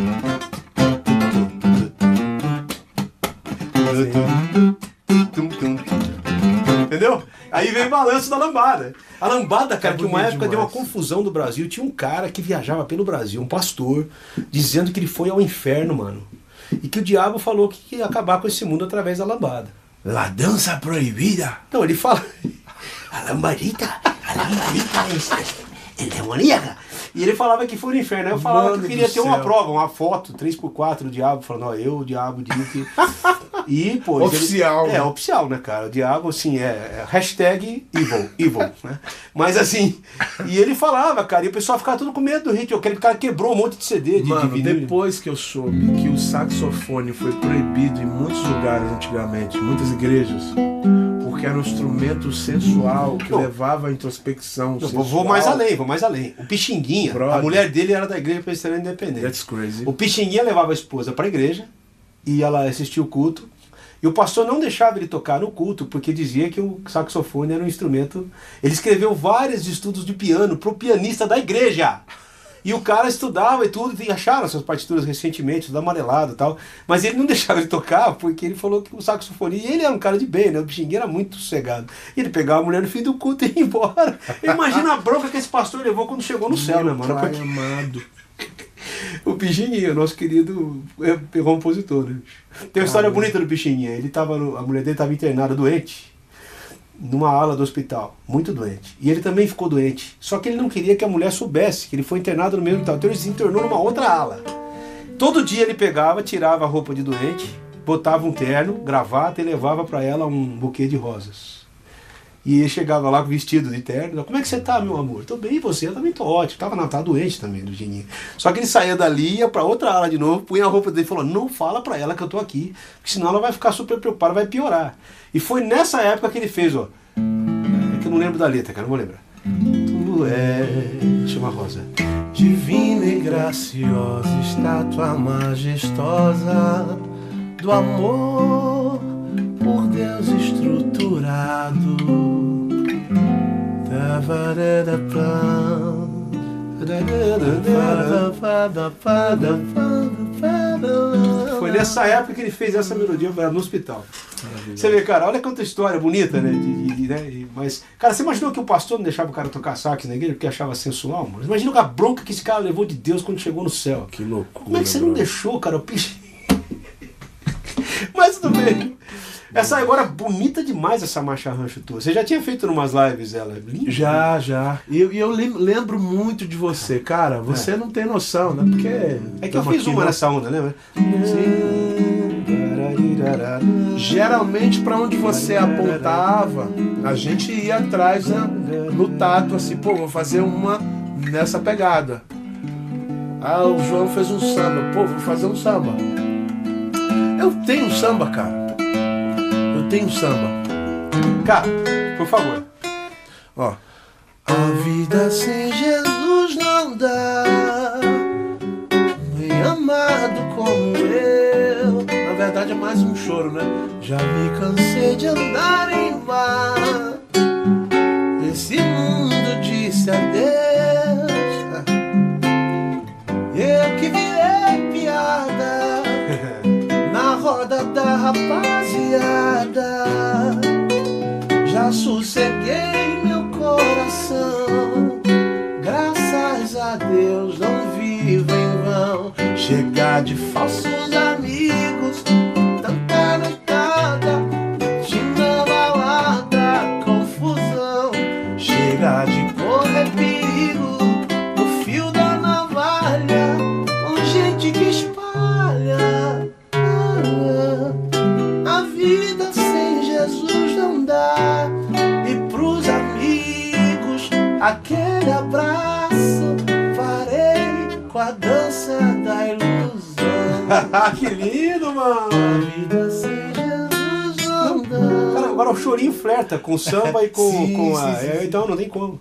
Entendeu? Aí vem o balanço da lambada. A lambada, cara, É que uma época deu uma demais. confusão do Brasil. Tinha um cara que viajava pelo Brasil, um pastor, dizendo que ele foi ao inferno, mano. E que o diabo falou que ia acabar com esse mundo através da lambada. La dança proibida. Não, ele fala. A lambarita, a lambarita é, é demoníaca. E ele falava que foi no inferno. Aí eu falava Mano que eu queria ter uma céu. prova, uma foto, 3x4 do diabo, falando, ó, eu, o diabo, digo que. E, pô. Oficial, Ele, né? é, oficial, né, cara? O diabo, assim, é, é hashtag evil, evil, né? Mas assim, e ele falava, cara, e o pessoal ficava tudo com medo do hit. Aquele cara quebrou um monte de CD de, Mano, de depois que eu soube que o saxofone foi proibido em muitos lugares antigamente, muitas igrejas, porque era um instrumento sensual que Não. levava à introspecção. Não, sensual. vou, mais além, vou mais além. O Pixinguinha, a Brother. mulher dele era da igreja presbiteriana independente. That's crazy. O Pixinguinha levava a esposa para a igreja e ela assistia o culto. E o pastor não deixava ele tocar no culto porque dizia que o saxofone era um instrumento. Ele escreveu vários estudos de piano pro pianista da igreja. E o cara estudava e tudo, e acharam essas partituras recentemente, tudo amarelado e tal. Mas ele não deixava ele tocar porque ele falou que o saxofone. E ele era um cara de bem, né? O Pixinguinha era muito sossegado. E ele pegava a mulher no fim do culto e ia embora. Imagina a bronca que esse pastor levou quando chegou no céu, né, mano? Pai amado. O Pixinguinha, nosso querido é, compositor, né? Tem uma história bonita do Pixinguinha. Ele tava no- a mulher dele estava internada doente, numa ala do hospital, muito doente. E ele também ficou doente. Só que ele não queria que a mulher soubesse que ele foi internado no mesmo hospital. Então ele se internou numa outra ala. Todo dia ele pegava, tirava a roupa de doente, botava um terno, gravata e levava para ela um buquê de rosas. E chegava lá vestido de terno. Como é que você tá, meu amor? Tô bem, e você? Eu também tô ótimo. Tava, na- tava doente também, do Geninho. Só que ele saía dali, ia pra outra ala de novo, punha a roupa dele e falou: Não fala pra ela que eu tô aqui, porque senão ela vai ficar super preocupada, vai piorar. E foi nessa época que ele fez, ó. É que eu não lembro da letra, cara, não vou lembrar. Tu é. Chama Rosa. Divina e graciosa, estátua majestosa do amor por Deus estruturado. Foi nessa época que ele fez essa melodia no hospital. Você vê, cara, olha quanta história bonita, né? de- de- de- né? E- Mas, cara, você imaginou que o pastor não deixava o cara tocar sax na igreja porque achava sensual, mano? Imagina a bronca que esse cara levou de Deus quando chegou no céu. Que loucura. Como é que você não deixou, cara? O piche... Mas tudo bem. Essa agora bonita demais essa marcha rancho tua. Você já tinha feito umas lives ela? Linda. Já, já. E eu, eu lem- lembro muito de você, cara. Você não tem noção, né? Porque. É que eu fiz uma né? nessa onda, lembra? Geralmente, pra onde você apontava, a gente ia atrás né, no tato, assim, pô, vou fazer uma nessa pegada. Ah, o João fez um samba, pô, vou fazer um samba. Eu tenho um samba, cara. Tenho um samba. Cara, por favor. Ó. A vida sem Jesus não dá. Nem amado como eu. Na verdade é mais um choro, né? Já me cansei de andar em mar. Esse mundo rapaziada. Já sosseguei meu coração. Graças a Deus não vivo em vão. Chegar de falsos amigos, chorinho flerta com samba e com, Sim, com a. sim, sim, então não tem como.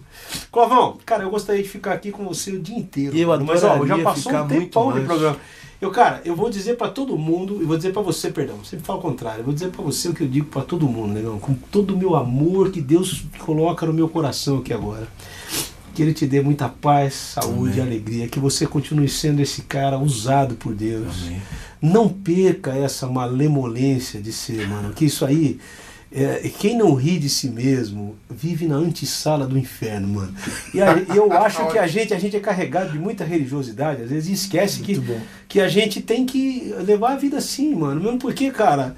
Clovão, cara, eu gostaria de ficar aqui com você o dia inteiro. Eu mano, mas ó, já passou um tempão de programa. Eu, cara, eu vou dizer pra todo mundo, e vou dizer pra você, perdão, sempre falo o contrário, eu vou dizer pra você o que eu digo pra todo mundo, negão, com todo o meu amor que Deus coloca no meu coração aqui agora. Que Ele te dê muita paz, saúde e Amém. alegria, que você continue sendo esse cara usado por Deus. Amém. Não perca essa malemolência de ser, mano. Que isso aí. É, quem não ri de si mesmo vive na antessala do inferno, mano. E a- eu acho que a gente, a gente é carregado de muita religiosidade, às vezes e esquece que, bom. que a gente tem que levar a vida assim, mano. Mesmo porque, cara,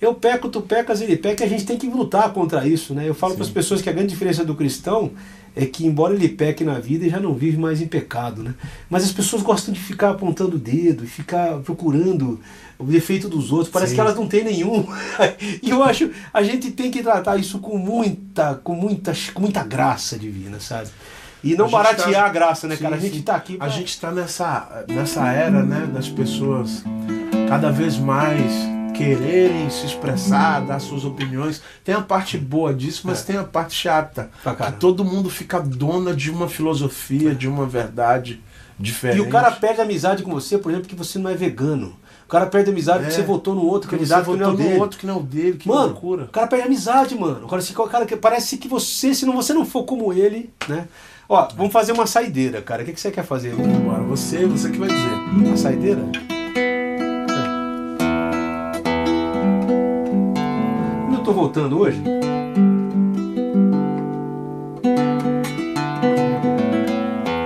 eu peco, tu pecas, ele peca, e a gente tem que lutar contra isso, né? Eu falo para as pessoas que a grande diferença do cristão é que, embora ele peque na vida, já não vive mais em pecado, né? Mas as pessoas gostam de ficar apontando o dedo ficar procurando o defeito dos outros. Parece Sim. que elas não têm nenhum. e eu acho a gente tem que tratar isso com muita, com muita, com muita graça divina, sabe? E não A gente baratear tá- a graça, né, Sim, cara? A gente sim. tá aqui A pra- gente está nessa, nessa era, né, das pessoas cada vez mais quererem se expressar, dar suas opiniões. Tem a parte boa disso, mas É. tem a parte chata. Que todo mundo fica dona de uma filosofia, de uma verdade diferente. E o cara perde amizade com você, por exemplo, porque você não é vegano. O cara perde amizade porque É. você votou no outro Porque candidato que não é o dele. outro que não é o dele, que Mano, loucura. o cara perde amizade, mano. Agora, se o cara que parece que você, se não você não for como ele, né? Ó, vamos fazer uma saideira, cara. O que, que você quer fazer? Bora, você, você que vai dizer. Uma saideira? Eu tô voltando hoje?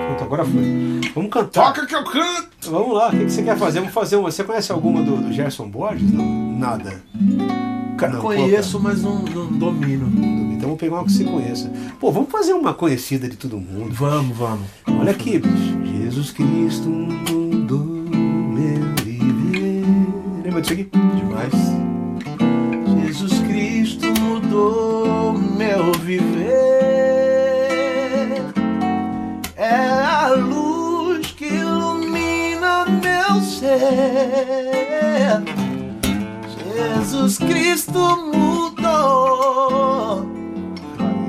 Pronto, agora foi. Vamos cantar. que eu canto! Vamos lá, o que, que você quer fazer? Vamos fazer uma. Você conhece alguma do, do Gerson Borges? Não, nada. Não, conheço, mas não, não domino. Então vamos pegar uma que você conheça. Pô, vamos fazer uma conhecida de todo mundo. Vamos, vamos. Olha aqui, bicho. Jesus Cristo mudou meu viver. Lembra disso aqui? Demais. Mudou meu viver. É a luz que ilumina meu ser. Jesus Cristo mudou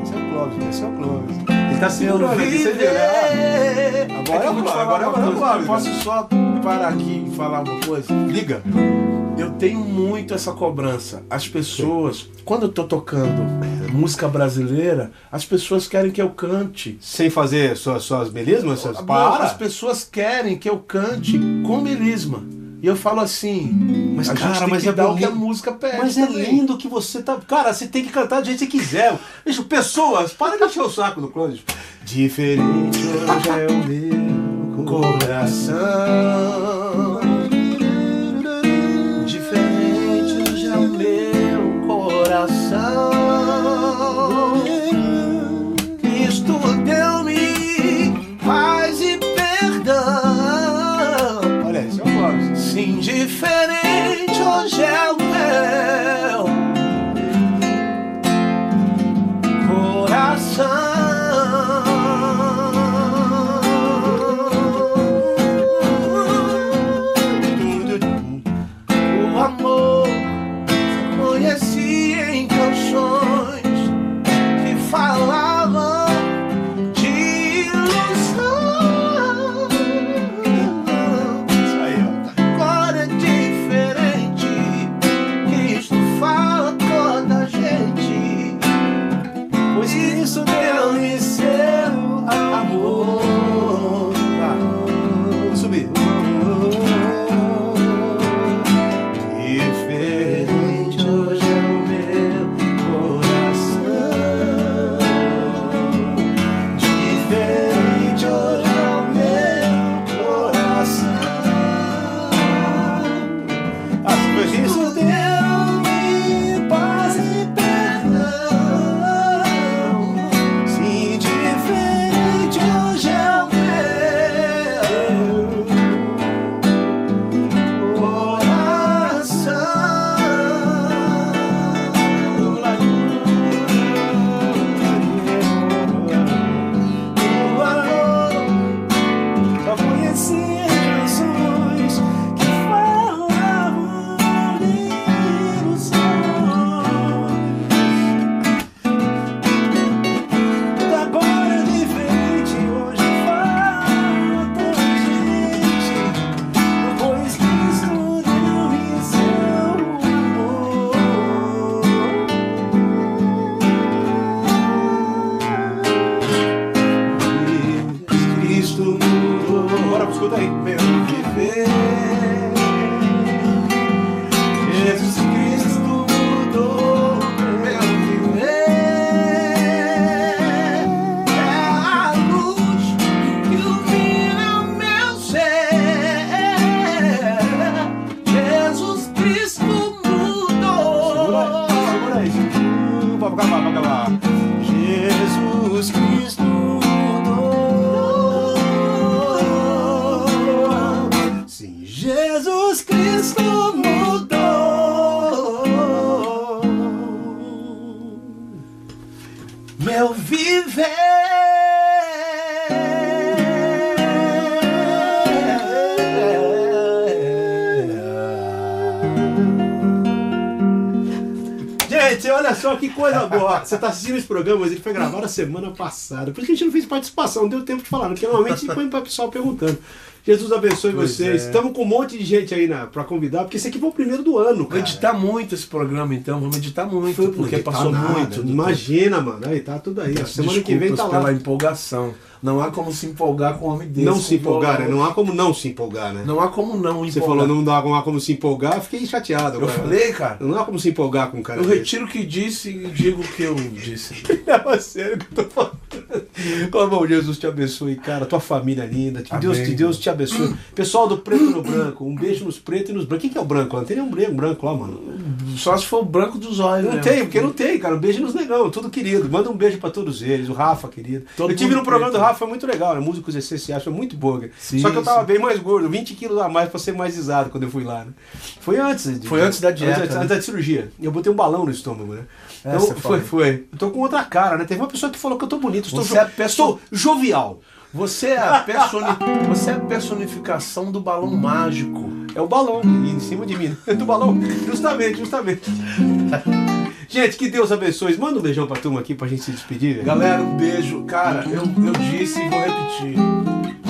Esse é o Clóvis, esse é o Clóvis. Ele tá segurando aqui, você viu, né? Agora É que é o Clóvis, agora é o. Clóvis. Posso só parar aqui e falar uma coisa? Liga. Eu tenho muito essa cobrança. As pessoas, quando eu tô tocando música brasileira, as pessoas querem que eu cante. Sem fazer suas, suas melismas? Suas... Não, Para! as pessoas querem que eu cante com melisma. E eu falo assim, Mas, a cara, mas é dar o que a música pede Mas é também. lindo que você tá. Cara, você tem que cantar do jeito que você quiser. Bicho, pessoas, para de encher o saco do Clóvis. Diferente hoje é o meu Coração Isso olha só que coisa boa. Você está assistindo esse programa, mas ele foi gravado a semana passada. Por isso que a gente não fez participação, não deu tempo de falar, porque normalmente põe para o pessoal perguntando. Jesus abençoe Pois vocês. é. Estamos com um monte de gente aí para convidar, porque esse aqui foi o primeiro do ano, cara. editar muito esse programa então, vamos editar muito, Foi porque passou nada. muito. Imagina, mano. Aí tá tudo aí. A semana que vem tá lá. pela empolgação. Não há como se empolgar com um homem desse. Não se empolgar, né? Não, Não há como não se empolgar, né? não há como não empolgar. Você falou não dá, não há como se empolgar, eu fiquei chateado. Eu agora. falei, cara. Não há como se empolgar com um cara Eu desse. retiro o que disse e digo o que eu disse. É sério que eu tô falando. Bom, Jesus te abençoe, cara. Tua família é linda. Que Deus, que Deus te abençoe. Pessoal do preto no branco, um beijo nos pretos e nos brancos. Quem que é o branco? Não tem nenhum branco, branco lá, mano. Só se for o branco dos olhos. Não mesmo. tem, porque não tem, cara. Um beijo nos negão, tudo querido. Manda um beijo pra todos eles. O Rafa, querido. Todo eu tive no programa preto. do Rafa, foi muito legal, né? Músicos essenciais, foi muito boa. Sim, Só que eu tava sim. bem mais gordo, 20 quilos a mais pra ser mais risado quando eu fui lá, né? Foi antes. de- Foi antes da dieta, Antes, né? antes da cirurgia. E eu botei um balão no estômago, né? É, Então, foi, foi. Eu tô com outra cara, né? Teve uma pessoa que falou que eu tô bonito. Estou, Você jo- é estou jovial. Você é, a personi... Você é a personificação do balão mágico. É o balão em cima de mim. Do balão. Justamente, justamente. Gente, que Deus abençoe. Manda um beijão pra turma aqui pra gente se despedir. velho. Galera, um beijo. Cara, eu, eu disse e vou repetir.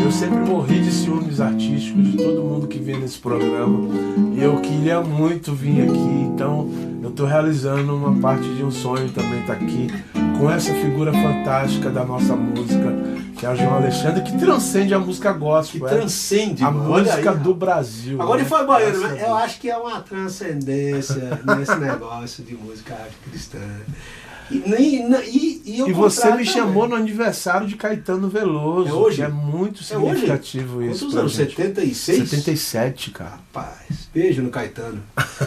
Eu sempre morri de ciúmes artísticos de todo mundo que vem nesse programa. E eu queria muito vir aqui, então eu tô realizando uma parte de um sonho também estar aqui com essa figura fantástica da nossa música, que é o João Alexandre, que transcende a música Que gospel. é transcende, a mano. Olha música aí, do Brasil. Agora né? foi baiano, mas a eu acho que é uma transcendência nesse negócio de música cristã. E, e, e, E você me também. chamou no aniversário de Caetano Veloso. É hoje? que é muito É hoje? significativo isso. Quantos anos? gente. 76? 77, cara. Rapaz, beijo no Caetano.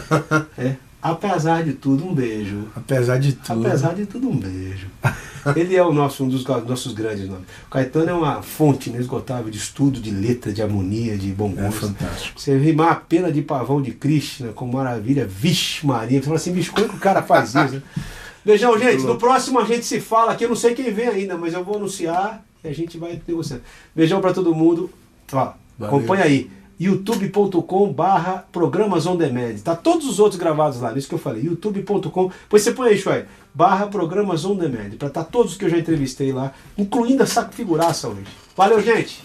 é. Apesar de tudo, um beijo. Apesar de tudo. Apesar de tudo, um beijo. Ele é o nosso, um dos nossos grandes nomes. O Caetano é uma fonte inesgotável de estudo, de letra, de harmonia, de bom É gosto. fantástico. Você rimar a pena de pavão de Krishna com maravilha, vixe Maria. Você fala assim, bicho, como é que o cara faz isso? né? Beijão, gente. No próximo a gente se fala aqui. Eu não sei quem vem ainda, mas eu vou anunciar e a gente vai negociando. Beijão pra todo mundo. Ó, acompanha aí. youtube.com barra programas on demand. Tá todos os outros gravados lá, nisso que eu falei. youtube.com. Pois você põe aí, Chuai, barra programas on demand. Pra estar todos os que eu já entrevistei lá, incluindo essa figuraça hoje. Valeu, gente.